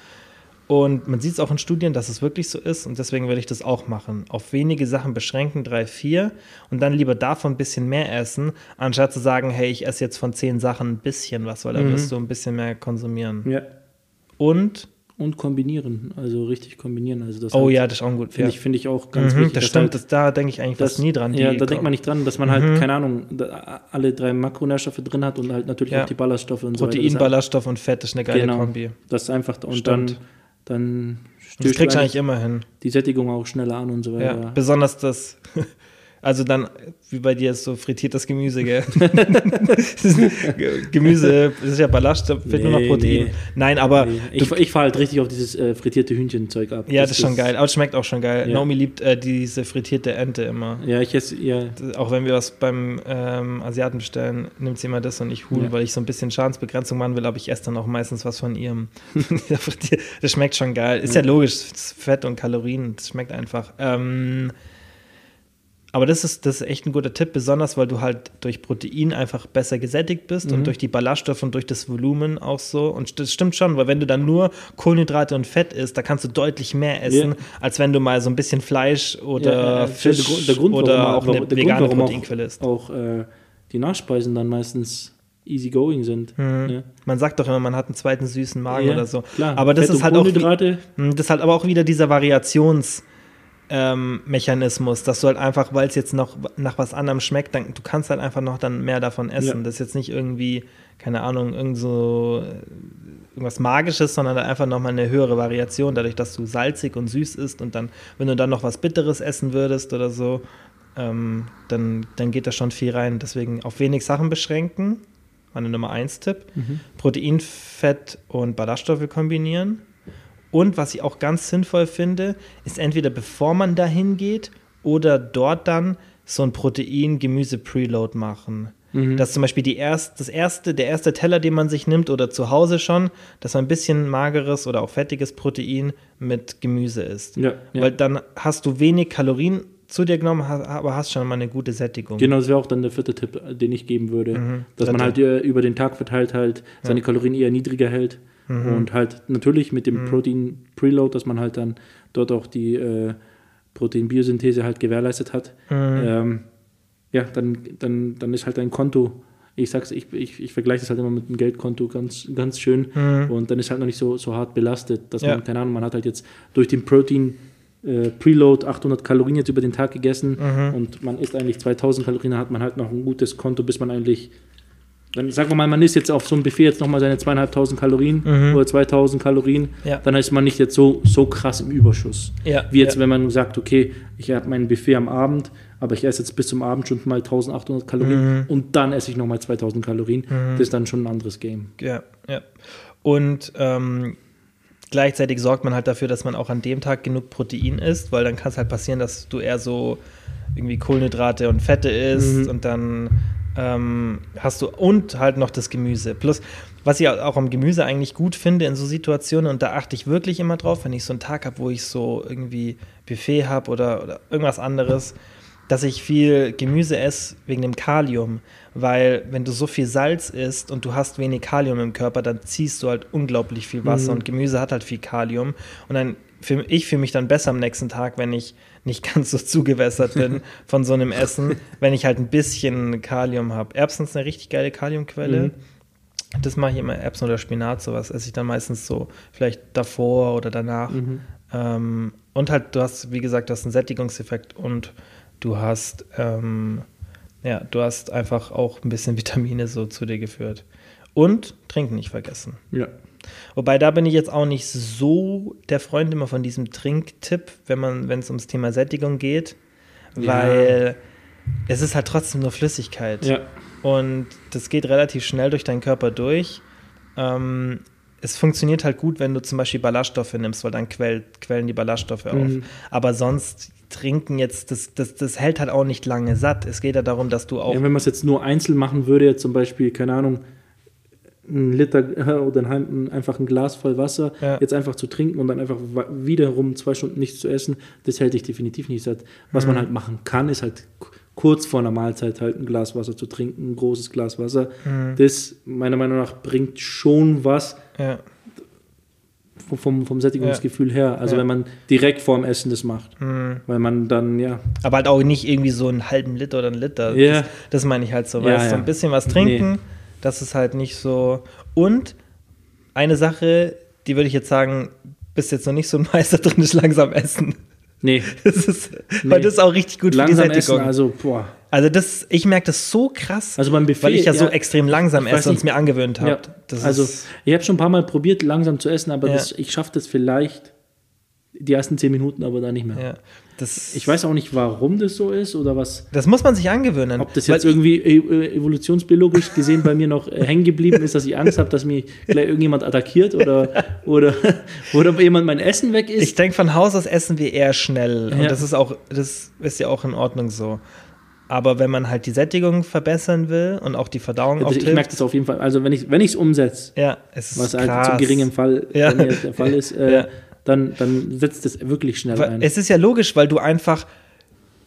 S1: Und man sieht es auch in Studien, dass es wirklich so ist. Und deswegen würde ich das auch machen. Auf wenige Sachen beschränken, drei, vier. Und dann lieber davon ein bisschen mehr essen, anstatt zu sagen, hey, ich esse jetzt von zehn Sachen ein bisschen was, weil da
S3: Mhm.
S1: wirst du ein bisschen mehr konsumieren.
S3: Ja.
S1: Und,
S3: Und kombinieren, also richtig kombinieren. Also das
S1: oh
S3: halt,
S1: ja, das ist auch gut.
S3: finde
S1: ja.
S3: ich, finde ich auch ganz
S1: mhm,
S3: wichtig.
S1: das stimmt,
S3: halt-
S1: das, da denke ich eigentlich fast nie dran.
S3: Ja, da denkt man nicht dran, dass man halt,
S1: Mhm.
S3: keine Ahnung, alle drei Makronährstoffe drin hat und halt natürlich
S1: Ja.
S3: auch die Ballaststoffe und
S1: Protein,
S3: so weiter.
S1: Ballaststoff und Fett ist eine geile
S3: Genau.
S1: Kombi.
S3: Das ist einfach, und
S1: Stimmt.
S3: dann, dann
S1: das
S3: stößt
S1: kriegst du
S3: eigentlich
S1: immer hin.
S3: die Sättigung auch schneller an und so
S1: Ja,
S3: weiter.
S1: besonders das. (laughs) Also dann, wie bei dir ist so frittiertes Gemüse, gell? (laughs) Gemüse das ist ja Ballast, da fehlt nur noch
S3: Nee,
S1: Protein.
S3: nee.
S1: Nein, aber
S3: Nee, ich ich fahre halt richtig auf dieses äh, frittierte Hühnchenzeug ab.
S1: ja, das, ist schon geil. Aber es schmeckt auch schon geil.
S3: Ja.
S1: Naomi liebt äh, diese frittierte Ente immer.
S3: Ja, ich esse, ja,
S1: Auch wenn wir was beim ähm, Asiaten bestellen, nimmt sie immer das und ich Huhn,
S3: Ja.
S1: weil ich so ein bisschen Schadensbegrenzung machen will, aber ich esse dann auch meistens was von ihrem. (laughs) das schmeckt schon geil. Ist ja, logisch, es ist Fett und Kalorien, das schmeckt einfach. Ähm, aber das ist, das ist echt ein guter Tipp, besonders weil du halt durch Protein einfach besser gesättigt bist
S3: Mhm.
S1: und durch die Ballaststoffe und durch das Volumen auch so. Und das stimmt schon, weil wenn du dann nur Kohlenhydrate und Fett isst, da kannst du deutlich mehr essen,
S3: Ja.
S1: als wenn du mal so ein bisschen Fleisch oder
S3: ja,
S1: Fisch
S3: der der Grund,
S1: oder auch
S3: warum-
S1: eine vegane
S3: Grund,
S1: Proteinquelle ist.
S3: auch, auch äh, die Nachspeisen dann meistens easy going sind.
S1: Mhm.
S3: Ja.
S1: Man sagt doch immer, man hat einen zweiten süßen Magen
S3: Ja,
S1: oder so.
S3: klar.
S1: Aber das
S3: Fett
S1: ist halt auch. Hm, das ist halt aber auch wieder dieser Variations ähm, Mechanismus, dass du halt einfach, weil es jetzt noch nach was anderem schmeckt, dann du kannst halt einfach noch dann mehr davon essen.
S3: Ja.
S1: Das ist jetzt nicht irgendwie, keine Ahnung, irgend so äh, irgendwas Magisches, sondern einfach nochmal eine höhere Variation, dadurch, dass du salzig und süß isst und dann, wenn du dann noch was Bitteres essen würdest oder so, ähm, dann, dann geht da schon viel rein. Deswegen auf wenig Sachen beschränken. Meine Nummer 1 Tipp.
S3: Mhm.
S1: Protein, Fett und Ballaststoffe kombinieren. Und was ich auch ganz sinnvoll finde, ist entweder bevor man dahin geht oder dort dann so ein Protein-Gemüse-Preload machen.
S3: Mhm.
S1: Dass zum Beispiel die erst, das erste, der erste Teller, den man sich nimmt oder zu Hause schon, dass man ein bisschen mageres oder auch fettiges Protein mit Gemüse isst.
S3: Ja, ja.
S1: Weil dann hast du wenig Kalorien zu dir genommen, aber hast schon mal eine gute Sättigung.
S3: Genau, das wäre auch dann der vierte Tipp, äh, den ich geben würde.
S1: Mhm.
S3: Dass man
S1: Dritte.
S3: halt äh, über den Tag verteilt halt seine Kalorien eher niedriger hält.
S1: Mhm.
S3: Und halt natürlich mit dem Protein Preload, dass man halt dann dort auch die äh, Proteinbiosynthese halt gewährleistet hat.
S1: Mhm.
S3: Ähm, ja, dann, dann, dann ist halt ein Konto. Ich sag's, ich, ich, ich vergleiche das halt immer mit einem Geldkonto ganz, ganz schön. Und dann ist halt noch nicht so, so hart belastet, dass
S1: Mhm. Ja.
S3: man, keine Ahnung, man hat halt jetzt durch den Protein äh, Preload 800 Kalorien jetzt über den Tag gegessen
S1: Mhm.
S3: und man isst eigentlich 2000 Kalorien, dann hat man halt noch ein gutes Konto, bis man eigentlich, dann sagen wir mal, man isst jetzt auf so einem Buffet jetzt nochmal seine zweieinhalbtausend Kalorien
S1: Mhm.
S3: oder 2000 Kalorien,
S1: Ja.
S3: dann ist man nicht jetzt so, so krass im Überschuss.
S1: Ja,
S3: Wie jetzt, wenn man sagt, okay, ich habe mein Buffet am Abend, aber ich esse jetzt bis zum Abend schon mal 1800 Kalorien
S1: Mhm.
S3: und dann esse ich nochmal 2000 Kalorien. Das ist dann schon ein anderes Game.
S1: Ja, ja. Und ähm, gleichzeitig sorgt man halt dafür, dass man auch an dem Tag genug Protein isst, weil dann kann es halt passieren, dass du eher so irgendwie Kohlenhydrate und Fette isst
S3: Mhm.
S1: und dann ähm, hast du und halt noch das Gemüse. Plus, was ich auch am Gemüse eigentlich gut finde in so Situationen, und da achte ich wirklich immer drauf, wenn ich so einen Tag habe, wo ich so irgendwie Buffet habe oder, oder irgendwas anderes, dass ich viel Gemüse esse wegen dem Kalium, weil wenn du so viel Salz isst und du hast wenig Kalium im Körper, dann ziehst du halt unglaublich viel Wasser
S3: Mhm.
S1: und Gemüse hat halt viel Kalium und dann fühl, ich fühle mich dann besser am nächsten Tag, wenn ich nicht (laughs) ganz so zugewässert bin (laughs) von so einem Essen, wenn ich halt ein bisschen Kalium habe. Erbsen ist eine richtig geile Kaliumquelle.
S3: Mhm.
S1: Das mache ich immer Erbsen oder Spinat, sowas esse ich dann meistens so vielleicht davor oder danach.
S3: Mhm.
S1: Ähm, und halt, du hast, wie gesagt, du hast einen Sättigungseffekt und du hast, ähm, ja, du hast einfach auch ein bisschen (laughs) Vitamine so zu dir geführt. Und trinken nicht vergessen.
S3: Ja.
S1: Wobei da bin ich jetzt auch nicht so der Freund immer von diesem Trinktipp, wenn man, wenn es ums Thema Sättigung geht,
S3: Ja.
S1: weil es ist halt trotzdem nur Flüssigkeit.
S3: Ja.
S1: Und das geht relativ schnell durch deinen Körper durch. Ähm, es funktioniert halt gut, wenn du zum Beispiel Ballaststoffe nimmst, weil dann quell, quellen die Ballaststoffe auf.
S3: Mhm.
S1: Aber sonst trinken jetzt, das, das, das hält halt auch nicht lange satt. Es geht ja darum, dass du auch.
S3: Ja, wenn man es jetzt nur einzeln machen würde, jetzt zum Beispiel, keine Ahnung, ein Liter äh, oder ein, einfach ein Glas voll Wasser,
S1: Ja.
S3: jetzt einfach zu trinken und dann einfach wiederum zwei Stunden nichts zu essen, das hält dich definitiv nicht satt. Was
S1: Mhm.
S3: man halt machen kann, ist halt kurz vor einer Mahlzeit halt ein Glas Wasser zu trinken, ein großes Glas Wasser.
S1: Mhm.
S3: Das meiner Meinung nach bringt schon was
S1: ja,
S3: vom- vom, Sättigungsgefühl her. Also
S1: Ja.
S3: wenn man direkt vorm Essen das macht.
S1: Mhm.
S3: Weil man dann, ja,
S1: aber halt auch nicht irgendwie so einen halben Liter oder einen Liter.
S3: Ja.
S1: Das, das meine ich halt so.
S3: Ja,
S1: du, so
S3: ja.
S1: ein bisschen was trinken,
S3: Nee.
S1: Das ist halt nicht so. Und eine Sache, die würde ich jetzt sagen, bist jetzt noch nicht so ein (laughs) Meister drin, ist langsam essen.
S3: nee, (laughs)
S1: Das ist, Weil
S3: Nee.
S1: das ist auch richtig gut
S3: langsam
S1: für die
S3: essen,
S1: Sättigung.
S3: also, boah.
S1: Also das, ich merke das so krass,
S3: Also beim Buffet,
S1: weil ich ja, so
S3: ja,
S1: extrem langsam esse und es mir angewöhnt habe.
S3: Ja, also ich habe schon ein paar Mal probiert, langsam zu essen, aber
S1: Ja.
S3: das, ich schaffe das vielleicht die ersten zehn Minuten, aber dann nicht mehr.
S1: Ja, das,
S3: Ich weiß auch nicht, warum das so ist oder was.
S1: das muss man sich angewöhnen.
S3: Ob das jetzt irgendwie äh, evolutionsbiologisch gesehen bei mir noch äh, hängen geblieben ist, dass ich Angst habe, dass mich gleich irgendjemand attackiert oder, oder, (laughs) oder jemand mein Essen weg ist.
S1: Ich denke, von Haus aus essen wir eher schnell. Und
S3: Ja.
S1: das ist auch, das ist ja auch in Ordnung so. Aber wenn man halt die Sättigung verbessern will und auch die Verdauung
S3: Also
S1: auch
S3: ich merke das auf jeden Fall. Also wenn ich es umsetze,
S1: ja, es ist
S3: was halt zu geringem Fall
S1: Ja.
S3: der Fall ist, äh,
S1: Ja.
S3: Dann, dann setzt das wirklich schnell
S1: Weil
S3: ein.
S1: Es ist ja logisch, weil du einfach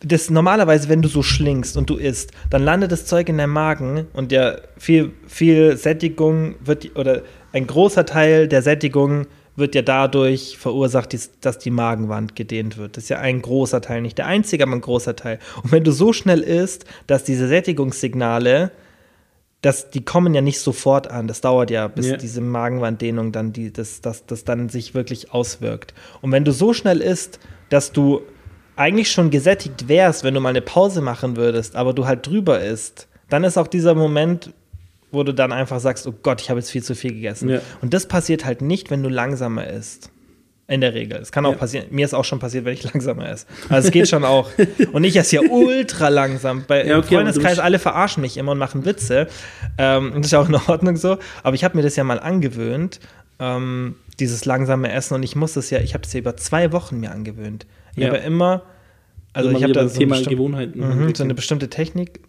S1: das normalerweise, wenn du so schlingst und du isst, dann landet das Zeug in deinem Magen und ja viel, viel Sättigung wird oder ein großer Teil der Sättigung wird ja dadurch verursacht, dass die Magenwand gedehnt wird. Das ist ja ein großer Teil, nicht der einzige, aber ein großer Teil. Und wenn du so schnell isst, dass diese Sättigungssignale, dass die kommen ja nicht sofort an. Das dauert ja, bis
S3: Ja.
S1: diese Magenwanddehnung dann, die, das, das, das dann sich wirklich auswirkt. Und wenn du so schnell isst, dass du eigentlich schon gesättigt wärst, wenn du mal eine Pause machen würdest, aber du halt drüber isst, dann ist auch dieser Moment, wo du dann einfach sagst, oh Gott, ich habe jetzt viel zu viel gegessen.
S3: Ja.
S1: Und das passiert halt nicht, wenn du langsamer isst. In der Regel. Es kann auch
S3: Ja.
S1: passieren. Mir ist auch schon passiert, wenn ich langsamer esse. Also es geht schon auch. (laughs) Und ich esse ja ultra langsam. Bei
S3: Ja, okay,
S1: Freundeskreis, alle verarschen mich immer und machen Witze. Ähm, und das ist auch in Ordnung so. Aber ich habe mir das ja mal angewöhnt, ähm, dieses langsame Essen. Und ich muss das ja, ich habe das ja über zwei Wochen mir angewöhnt. Ich
S3: Ja.
S1: habe immer, also
S3: Immer
S1: ich habe da so, eine
S3: Thema
S1: bestimmte-
S3: Gewohnheiten.
S1: Mhm, so eine bestimmte Technik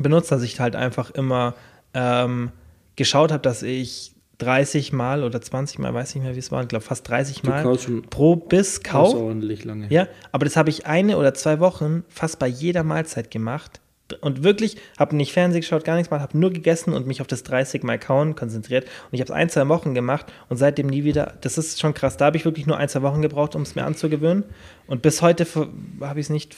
S1: benutzt, dass ich halt einfach immer ähm, geschaut habe, dass ich 30 Mal oder 20 Mal, weiß nicht mehr, wie es war, ich glaube fast 30
S3: Du
S1: Mal pro Biss kau.
S3: außerordentlich lange.
S1: Ja, aber das habe ich eine oder zwei Wochen fast bei jeder Mahlzeit gemacht. Und wirklich, habe nicht Fernsehen geschaut, gar nichts mal, habe nur gegessen und mich auf das 30 Mal kauen konzentriert. Und ich habe es ein, zwei Wochen gemacht und seitdem nie wieder. Das ist schon krass. Da habe ich wirklich nur ein, zwei Wochen gebraucht, um es mir anzugewöhnen. Und bis heute habe ich es nicht.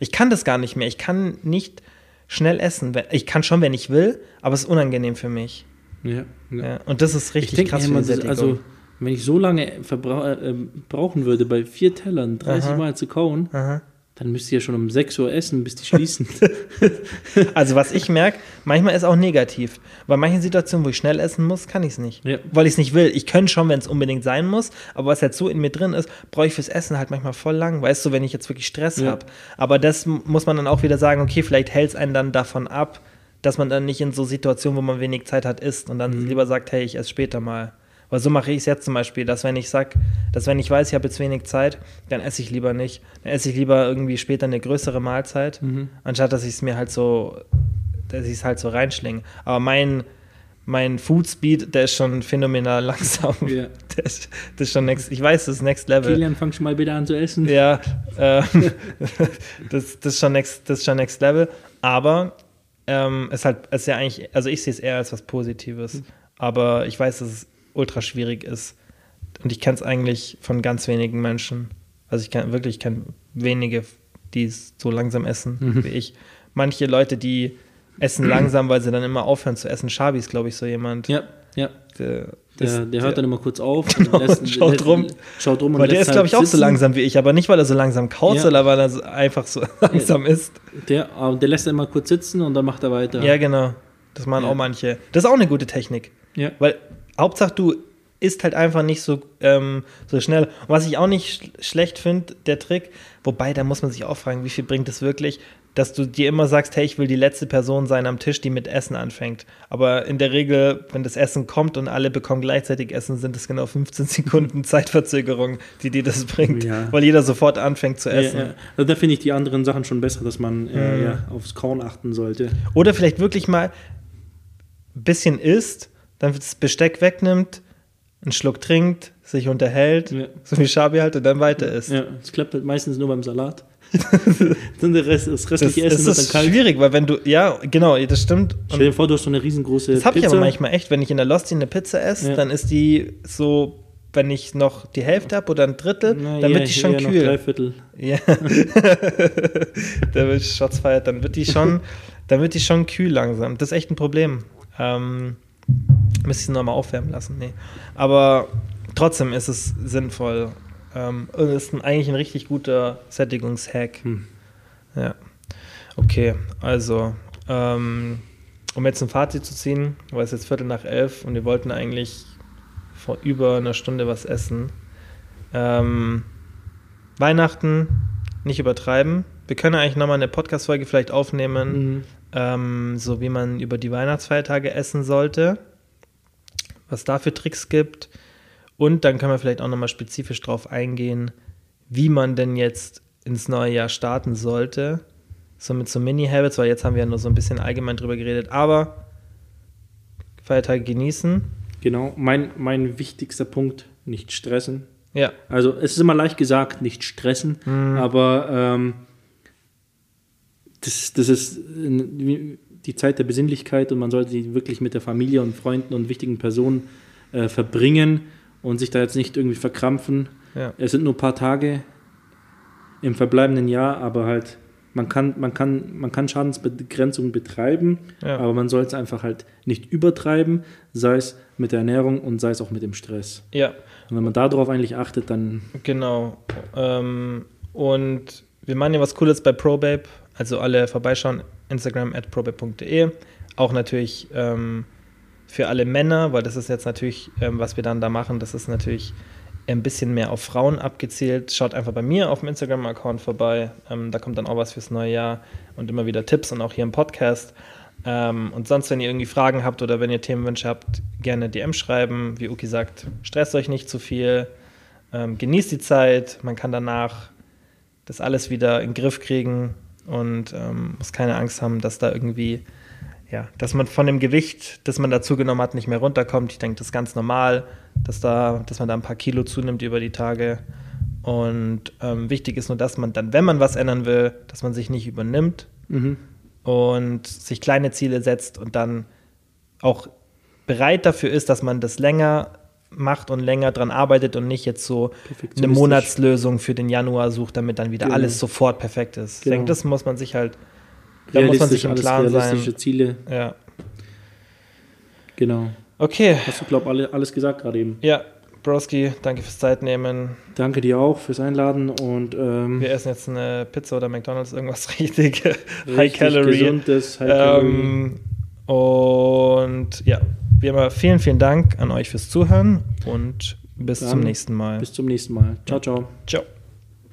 S1: Ich kann das gar nicht mehr. Ich kann nicht schnell essen. Ich kann schon, wenn ich will, aber es ist unangenehm für mich.
S3: Ja, ja.
S1: Ja. Und das ist
S3: Ich
S1: richtig
S3: denke
S1: krass für
S3: immer, das,
S1: Sättigung.
S3: also wenn ich so lange äh, brauchen würde, bei vier Tellern 30
S1: Aha.
S3: Mal zu kauen,
S1: Aha.
S3: dann müsste ich ja schon um 6 Uhr essen, bis die (laughs) schließen.
S1: Also was ich merke, manchmal ist auch negativ. Bei manchen Situationen, wo ich schnell essen muss, kann ich es nicht.
S3: Ja.
S1: Weil ich es nicht will. Ich könnte schon, wenn es unbedingt sein muss, aber was halt so in mir drin ist, brauche ich fürs Essen halt manchmal voll lang. Weißt du, wenn ich jetzt wirklich Stress
S3: Ja.
S1: habe. Aber das muss man dann auch wieder sagen, okay, vielleicht hält es einen dann davon ab, dass man dann nicht in so Situationen, wo man wenig Zeit hat, isst und dann
S3: Mhm.
S1: lieber sagt, hey, ich esse später mal. Weil so mache ich es jetzt zum Beispiel, dass wenn ich sag, dass wenn ich weiß, ich habe jetzt wenig Zeit, dann esse ich lieber nicht. Dann esse ich lieber irgendwie später eine größere Mahlzeit,
S3: Mhm.
S1: anstatt dass ich es mir halt so, dass ich es halt so reinschlinge. Aber mein, mein Food Speed, der ist schon phänomenal (laughs) langsam.
S3: Ja.
S1: das ist schon next, ich weiß, das ist Next Level.
S3: Kilian, fang schon mal bitte an zu essen.
S1: Ja, (laughs) äh, (laughs) das, das, ist schon next, das ist schon Next Level. Aber ähm, es ist halt, es ist ja eigentlich, also ich sehe es eher als was Positives. Aber ich weiß, dass es ultra schwierig ist. Und ich kenne es eigentlich von ganz wenigen Menschen. Also ich kann wirklich, ich kenne wenige, die es so langsam essen
S3: Mhm.
S1: wie ich. Manche Leute, die essen langsam, weil sie dann immer aufhören zu essen. Schabi ist, glaube ich, so jemand.
S3: Ja, ja.
S1: Der,
S3: Der, der hört dann immer kurz auf
S1: Genau,
S3: und (laughs)
S1: schaut
S3: lässt,
S1: rum.
S3: Schaut rum und
S1: weil der
S3: lässt
S1: ist, glaube ich,
S3: halt
S1: auch so
S3: sitzen.
S1: langsam wie ich, aber nicht, weil er so langsam kaut,
S3: Ja.
S1: sondern weil er so einfach so (laughs) langsam ist.
S3: Der, der lässt immer kurz sitzen und dann macht er weiter.
S1: Ja, genau. Das machen
S3: Ja.
S1: auch manche. Das ist auch eine gute Technik.
S3: Ja.
S1: Weil Hauptsache du isst halt einfach nicht so, ähm, so schnell. Und was ich auch nicht sch schlecht finde, der Trick, wobei da muss man sich auch fragen, wie viel bringt es wirklich, dass du dir immer sagst, hey, ich will die letzte Person sein am Tisch, die mit Essen anfängt. Aber in der Regel, wenn das Essen kommt und alle bekommen gleichzeitig Essen, sind es genau 15 (laughs) Sekunden Zeitverzögerung, die dir das bringt.
S3: Ja.
S1: Weil jeder sofort anfängt zu
S3: Ja,
S1: essen.
S3: ja. Also da finde ich die anderen Sachen schon besser, dass man äh,
S1: Mhm.
S3: ja, aufs Kauen achten sollte.
S1: Oder vielleicht wirklich mal ein bisschen isst, dann das Besteck wegnimmt, einen Schluck trinkt, sich unterhält,
S3: Ja.
S1: so wie Schabi halt und dann weiter isst.
S3: Ja, das klappt halt meistens nur beim Salat. (laughs) dann der Rest, das
S1: Das,
S3: restliche
S1: das
S3: Essen dann
S1: ist
S3: kalt.
S1: schwierig, weil wenn du, ja, genau, das stimmt.
S3: Stell dir vor, du hast so eine riesengroße
S1: das habe ich aber manchmal echt, wenn ich in der Losti eine Pizza esse,
S3: Ja.
S1: dann ist die so, wenn ich noch die Hälfte habe oder ein Drittel,
S3: Na,
S1: dann
S3: ja,
S1: wird die schon
S3: eher noch
S1: kühl.
S3: Drei Viertel.
S1: Ja. (laughs) da wird Shots feiert, dann wird die schon, dann wird die schon kühl langsam. Das ist echt ein Problem. Ähm, müsste ich sie nochmal aufwärmen lassen. Nee. Aber trotzdem ist es sinnvoll. Ähm, und es ist ein, eigentlich ein richtig guter Sättigungshack.
S3: Hm.
S1: Ja. Okay, also, ähm, um jetzt ein Fazit zu ziehen, weil es jetzt Viertel nach elf und wir wollten eigentlich vor über einer Stunde was essen. Ähm, Weihnachten nicht übertreiben. Wir können eigentlich nochmal eine Podcast-Folge vielleicht aufnehmen,
S3: Mhm.
S1: ähm, so wie man über die Weihnachtsfeiertage essen sollte, was da für Tricks gibt. Und dann können wir vielleicht auch nochmal spezifisch drauf eingehen, wie man denn jetzt ins neue Jahr starten sollte. So mit so Mini-Habits, weil jetzt haben wir ja nur so ein bisschen allgemein drüber geredet. Aber Feiertage genießen.
S3: Genau, mein, mein wichtigster Punkt, nicht stressen.
S1: Ja,
S3: Also es ist immer leicht gesagt, nicht stressen,
S1: Mhm.
S3: aber ähm, das, das ist äh, die Zeit der Besinnlichkeit und man sollte sie wirklich mit der Familie und Freunden und wichtigen Personen äh, verbringen und sich da jetzt nicht irgendwie verkrampfen.
S1: ja.
S3: Es sind nur ein paar Tage im verbleibenden Jahr, aber halt, man kann, man kann, man kann Schadensbegrenzung betreiben,
S1: Ja.
S3: aber man soll es einfach halt nicht übertreiben, sei es mit der Ernährung und sei es auch mit dem Stress.
S1: Ja,
S3: Und wenn man darauf eigentlich achtet, dann
S1: Genau. Ähm, und wir machen ja was Cooles bei ProBabe. Also alle vorbeischauen, Instagram at probabe.de. Auch natürlich ähm, für alle Männer, weil das ist jetzt natürlich, ähm, was wir dann da machen, das ist natürlich ein bisschen mehr auf Frauen abgezielt. Schaut einfach bei mir auf dem Instagram-Account vorbei. Ähm, da kommt dann auch was fürs neue Jahr und immer wieder Tipps und auch hier im Podcast. Ähm, und sonst, wenn ihr irgendwie Fragen habt oder wenn ihr Themenwünsche habt, gerne DM schreiben. Wie Uki sagt, stresst euch nicht zu viel. Ähm, genießt die Zeit. Man kann danach das alles wieder in den Griff kriegen und ähm, muss keine Angst haben, dass da irgendwie, ja, dass man von dem Gewicht, das man da zugenommen hat, nicht mehr runterkommt. Ich denke, das ist ganz normal, dass, da, dass man da ein paar Kilo zunimmt über die Tage. Und ähm, wichtig ist nur, dass man dann, wenn man was ändern will, dass man sich nicht übernimmt
S3: mhm.
S1: und sich kleine Ziele setzt und dann auch bereit dafür ist, dass man das länger macht und länger dran arbeitet und nicht jetzt so eine. Monatslösung für den Januar sucht, damit dann wieder
S3: Genau.
S1: alles sofort perfekt ist. Ich
S3: Genau.
S1: denke, das muss man sich halt, da muss man sich im Klaren
S3: realistische
S1: sein.
S3: Ziele,
S1: Ja.
S3: genau.
S1: Okay,
S3: Hast du, glaube alle, alles gesagt gerade eben.
S1: ja, Broski, danke fürs Zeitnehmen.
S3: Danke dir auch fürs Einladen und ähm,
S1: Wir essen jetzt eine Pizza oder McDonalds, irgendwas (laughs) richtig, High Calorie.
S3: gesundes High Calorie.
S1: Ähm, und ja, wie immer, vielen, vielen Dank an euch fürs Zuhören und bis
S3: Dann
S1: zum nächsten Mal.
S3: Bis zum nächsten Mal. Ciao, ciao.
S1: Ciao.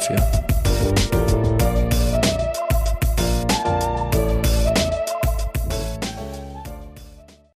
S1: dafür.